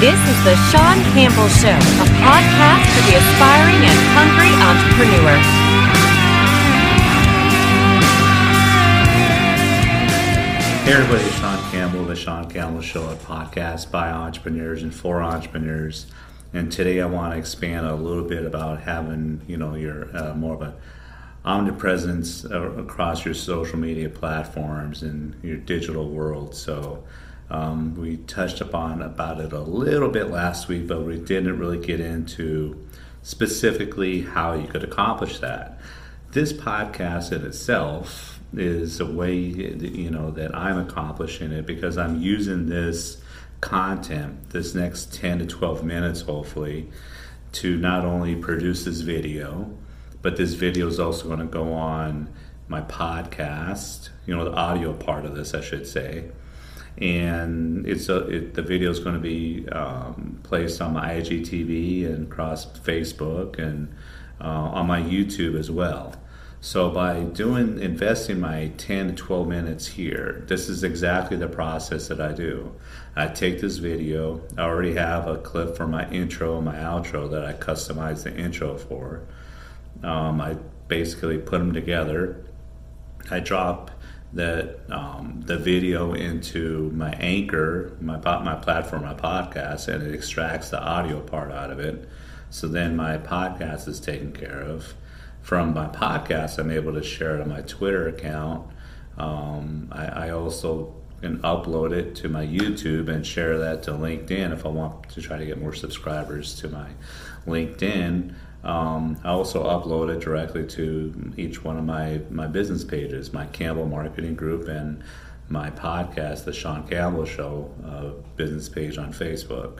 This is the Sean Campbell Show, a podcast for the aspiring and hungry entrepreneur. Hey everybody, it's Sean Campbell, the Sean Campbell Show, a podcast by entrepreneurs and for entrepreneurs. And today I want to expand a little bit about having, you know, your uh, more of a omnipresence uh, across your social media platforms and your digital world. So um, we touched upon about it a little bit last week, but we didn't really get into specifically how you could accomplish that. This podcast in itself is a way you know that I'm accomplishing it because I'm using this content, this next 10 to 12 minutes, hopefully, to not only produce this video, but this video is also going to go on my podcast, you know, the audio part of this, I should say. And it's a, it, the video is going to be um, placed on my IGTV and across Facebook and uh, on my YouTube as well. So by doing investing my 10 to 12 minutes here, this is exactly the process that I do. I take this video. I already have a clip for my intro and my outro that I customize the intro for. Um, I basically put them together. I drop that um, the video into my anchor, my my platform, my podcast, and it extracts the audio part out of it. So then my podcast is taken care of. From my podcast, I'm able to share it on my Twitter account. Um, I, I also can upload it to my YouTube and share that to LinkedIn if I want to try to get more subscribers to my LinkedIn. Um, I also upload it directly to each one of my, my business pages, my Campbell Marketing Group and my podcast, The Sean Campbell Show uh, business page on Facebook.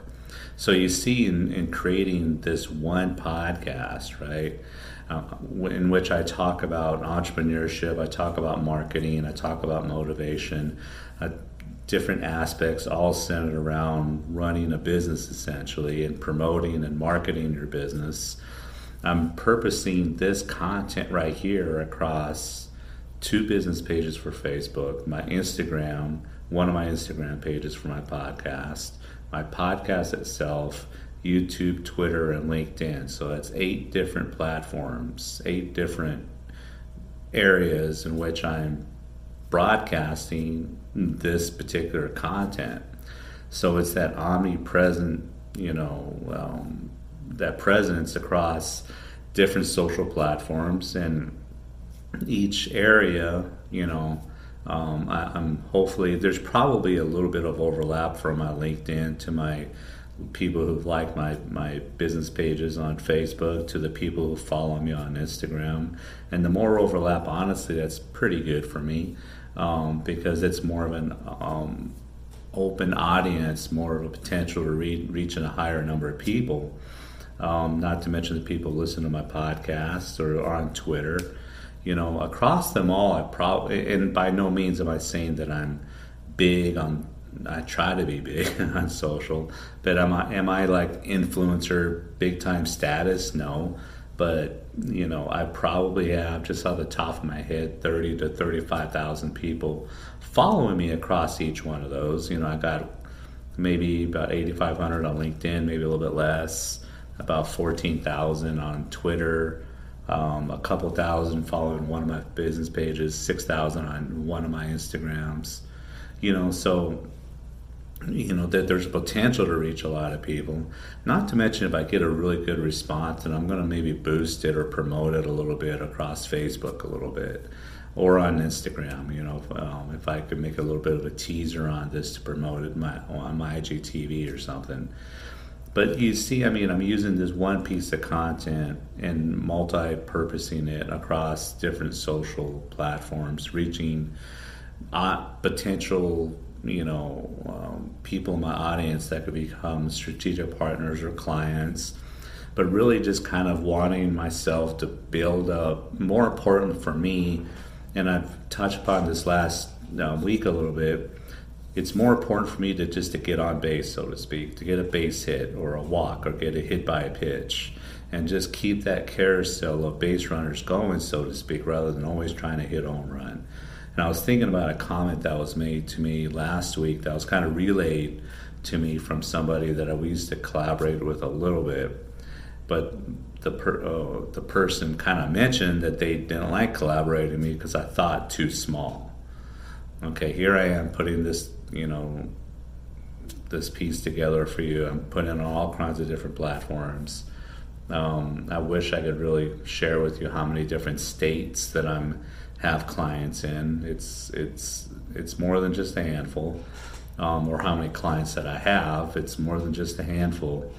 So you see, in, in creating this one podcast, right, uh, in which I talk about entrepreneurship, I talk about marketing, I talk about motivation, uh, different aspects all centered around running a business essentially and promoting and marketing your business. I'm purposing this content right here across two business pages for Facebook, my Instagram, one of my Instagram pages for my podcast, my podcast itself, YouTube, Twitter, and LinkedIn. So that's eight different platforms, eight different areas in which I'm broadcasting this particular content. So it's that omnipresent, you know, um, that presence across different social platforms and each area, you know, um, I, am hopefully there's probably a little bit of overlap from my LinkedIn to my people who like my, my business pages on Facebook to the people who follow me on Instagram. And the more overlap, honestly, that's pretty good for me um, because it's more of an um, open audience, more of a potential to re- reaching a higher number of people. Um, not to mention the people listen to my podcast or, on Twitter. You know, across them all, I probably, and by no means am I saying that I'm big on I try to be big on social, but am I am I like influencer big time status? No, but you know I probably have just off the top of my head thirty to thirty five thousand people following me across each one of those. You know I got maybe about eighty five hundred on LinkedIn, maybe a little bit less, about fourteen thousand on Twitter. Um, a couple thousand following one of my business pages, six thousand on one of my Instagrams, you know. So you know that there's potential to reach a lot of people not to mention if i get a really good response and i'm going to maybe boost it or promote it a little bit across facebook a little bit or on instagram you know um, if i could make a little bit of a teaser on this to promote it my, on my igtv or something but you see i mean i'm using this one piece of content and multi-purposing it across different social platforms reaching uh, potential you know um, people in my audience that could become strategic partners or clients but really just kind of wanting myself to build up more important for me. And i've touched upon this last uh, week a little bit it's more important for me to just to get on base so to speak to get a base hit or a walk or get a hit by a pitch and just keep that carousel of base runners going so to speak rather than always trying to hit home run And I was thinking about a comment that was made to me last week that was kind of relayed to me from somebody that I used to collaborate with a little bit. But the per, uh, the person kind of mentioned that they didn't like collaborating with me because I thought too small. Okay, here I am putting this, you know, this piece together for you. I'm putting it on all kinds of different platforms. Um, I wish I could really share with you how many different states that I'm have clients in. It's it's it's more than just a handful, um, or how many clients that I have. It's more than just a handful,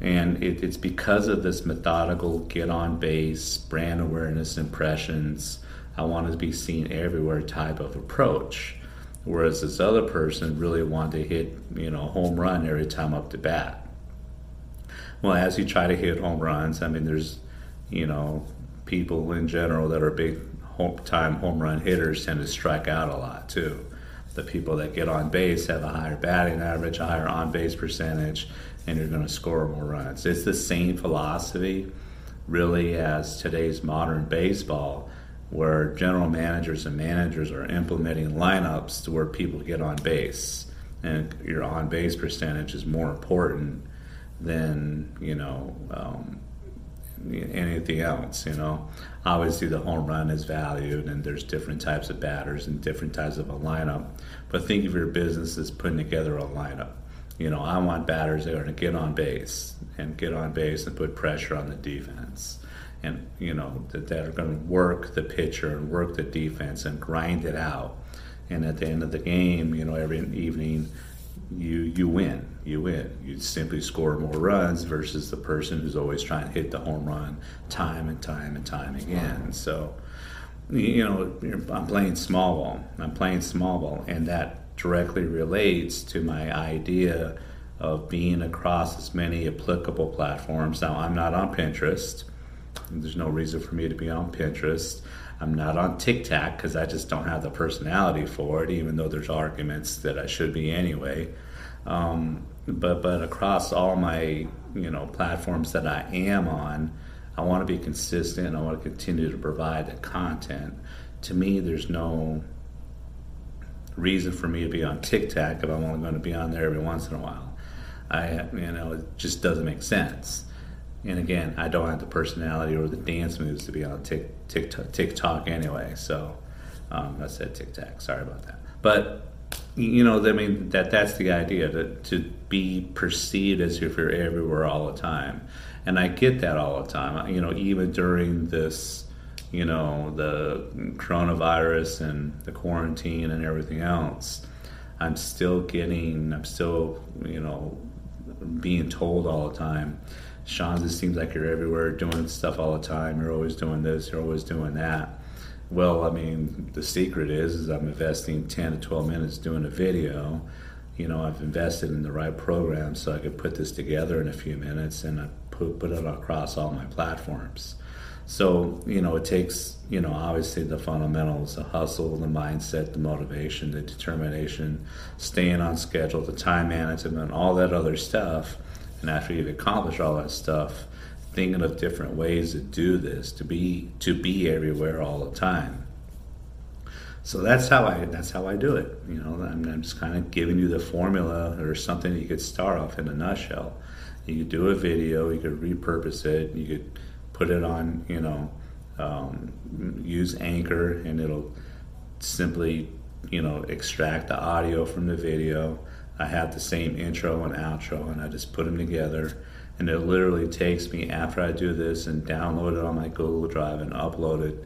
and it, it's because of this methodical get on base brand awareness impressions. I want to be seen everywhere type of approach. Whereas this other person really wanted to hit, you know, home run every time up to bat. Well, as you try to hit home runs, I mean, there's, you know, people in general that are big home time home run hitters tend to strike out a lot too. The people that get on base have a higher batting average, a higher on base percentage, and you're going to score more runs. It's the same philosophy, really, as today's modern baseball, where general managers and managers are implementing lineups to where people get on base, and your on base percentage is more important than you know um, anything else. You know, obviously the home run is valued, and there's different types of batters and different types of a lineup. But think of your business as putting together a lineup. You know, I want batters that are going to get on base and get on base and put pressure on the defense. And, you know, that, that are going to work the pitcher and work the defense and grind it out. And at the end of the game, you know, every evening, you you win. You win. You simply score more runs versus the person who's always trying to hit the home run time and time and time again. So, you know, I'm playing small ball. I'm playing small ball, and that directly relates to my idea of being across as many applicable platforms. Now, I'm not on Pinterest. There's no reason for me to be on Pinterest. I'm not on TikTok because I just don't have the personality for it, even though there's arguments that I should be anyway. Um, but but across all my you know platforms that I am on, I want to be consistent. I want to continue to provide the content. To me, there's no reason for me to be on TikTok if I'm only going to be on there every once in a while. I you know it just doesn't make sense. And again, I don't have the personality or the dance moves to be on TikTok, TikTok anyway. So um, I said TikTok. Sorry about that. But you know, I mean that that's the idea to be perceived as if you're everywhere all the time, and I get that all the time. You know, even during this, you know, the coronavirus and the quarantine and everything else, I'm still getting, I'm still, you know, being told all the time Sean, it seems like you're everywhere doing stuff all the time. You're always doing this, you're always doing that. Well, I mean, the secret is, is I'm investing 10 to 12 minutes doing a video. You know, I've invested in the right program so I could put this together in a few minutes and I put, put it across all my platforms. So, you know, it takes, you know, obviously the fundamentals, the hustle, the mindset, the motivation, the determination, staying on schedule, the time management, all that other stuff and after you've accomplished all that stuff, thinking of different ways to do this, to be to be everywhere all the time. So that's how I that's how I do it. You know, I'm, I'm just kind of giving you the formula or something you could start off in a nutshell. You could do a video, you could repurpose it, you could put it on, you know, um, use Anchor, and it'll simply, you know, extract the audio from the video I have the same intro and outro, and I just put them together. And it literally takes me after I do this and download it on my Google Drive and upload it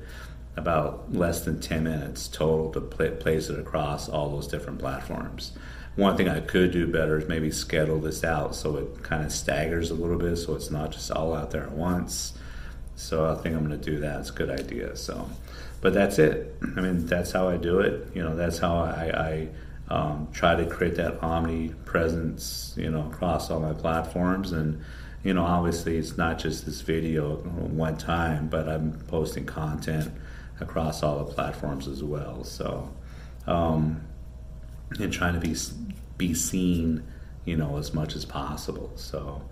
about less than 10 minutes total to play, place it across all those different platforms. One thing I could do better is maybe schedule this out so it kind of staggers a little bit so it's not just all out there at once. So I think I'm going to do that. It's a good idea. So, but that's it. I mean, that's how I do it. You know, that's how I, I um, try to create that omnipresence, you know, across all my platforms. And, you know, obviously it's not just this video one time, but I'm posting content across all the platforms as well. So, um, and trying to be be seen, you know, as much as possible. So,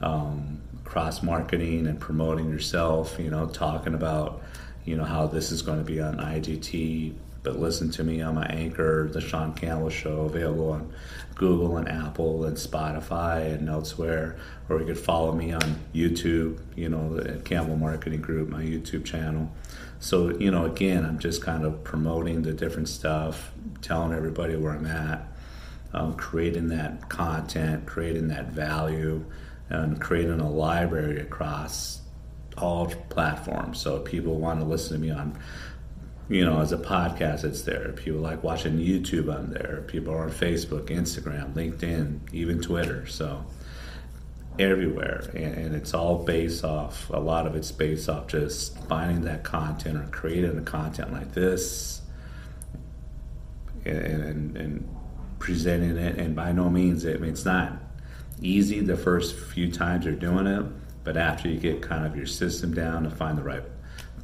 um, cross marketing and promoting yourself, you know, talking about, you know, how this is going to be on IGT but listen to me on my anchor, The Sean Campbell Show, available on Google and Apple and Spotify and elsewhere. Or you could follow me on YouTube, you know, the Campbell Marketing Group, my YouTube channel. So, you know, again, I'm just kind of promoting the different stuff, telling everybody where I'm at, um, creating that content, creating that value, and creating a library across all platforms. So people want to listen to me on you know, as a podcast, it's there. People like watching YouTube on there. People are on Facebook, Instagram, LinkedIn, even Twitter. So everywhere, and, and, it's all based off. A lot of it's based off just finding that content or creating the content like this, and, and, and presenting it. And by no means, it, it's not easy the first few times you're doing it, but after you get kind of your system down to find the right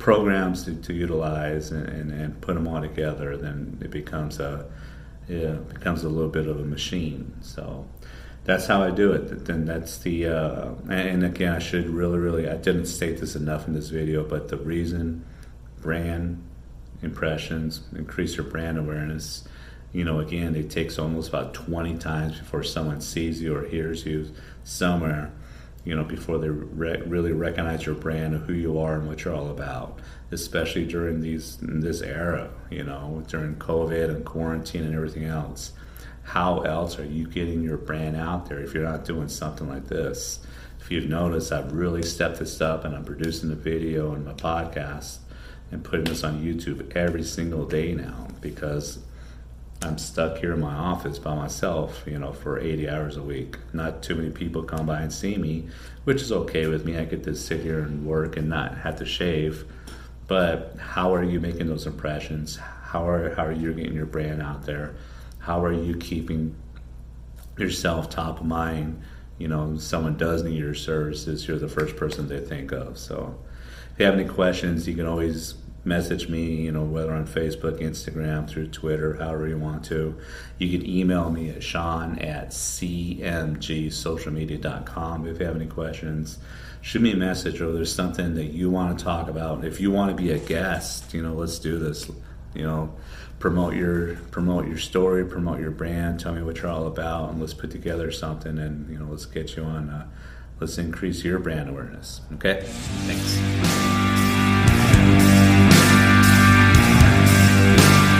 programs to, to utilize and, and, and, put them all together, then it becomes a yeah, becomes a little bit of a machine. So that's how I do it. Then that's the uh, and again, I should really, really I didn't state this enough in this video, but the reason brand impressions increase your brand awareness. You know, again, it takes almost about 20 times before someone sees you or hears you somewhere you know, before they re- really recognize your brand and who you are and what you're all about, especially during these this era, you know, during COVID and quarantine and everything else. How else are you getting your brand out there if you're not doing something like this? If you've noticed, I've really stepped this up and I'm producing the video and my podcast and putting this on YouTube every single day now because I'm stuck here in my office by myself, you know, for 80 hours a week. Not too many people come by and see me, which is okay with me. I get to sit here and work and not have to shave. But how are you making those impressions? How are how are you getting your brand out there? How are you keeping yourself top of mind? You know, someone does need your services, you're the first person they think of. So if you have any questions, you can always message me, you know, whether on Facebook, Instagram, through Twitter, however you want to. You can email me at Sean at cmgsocialmedia.com if you have any questions. Shoot me a message or there's something that you want to talk about. If you want to be a guest, you know, let's do this. You know, promote your promote your story, promote your brand, tell me what you're all about, and let's put together something and you know, let's get you on uh, let's increase your brand awareness. Okay? Thanks.